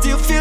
still feel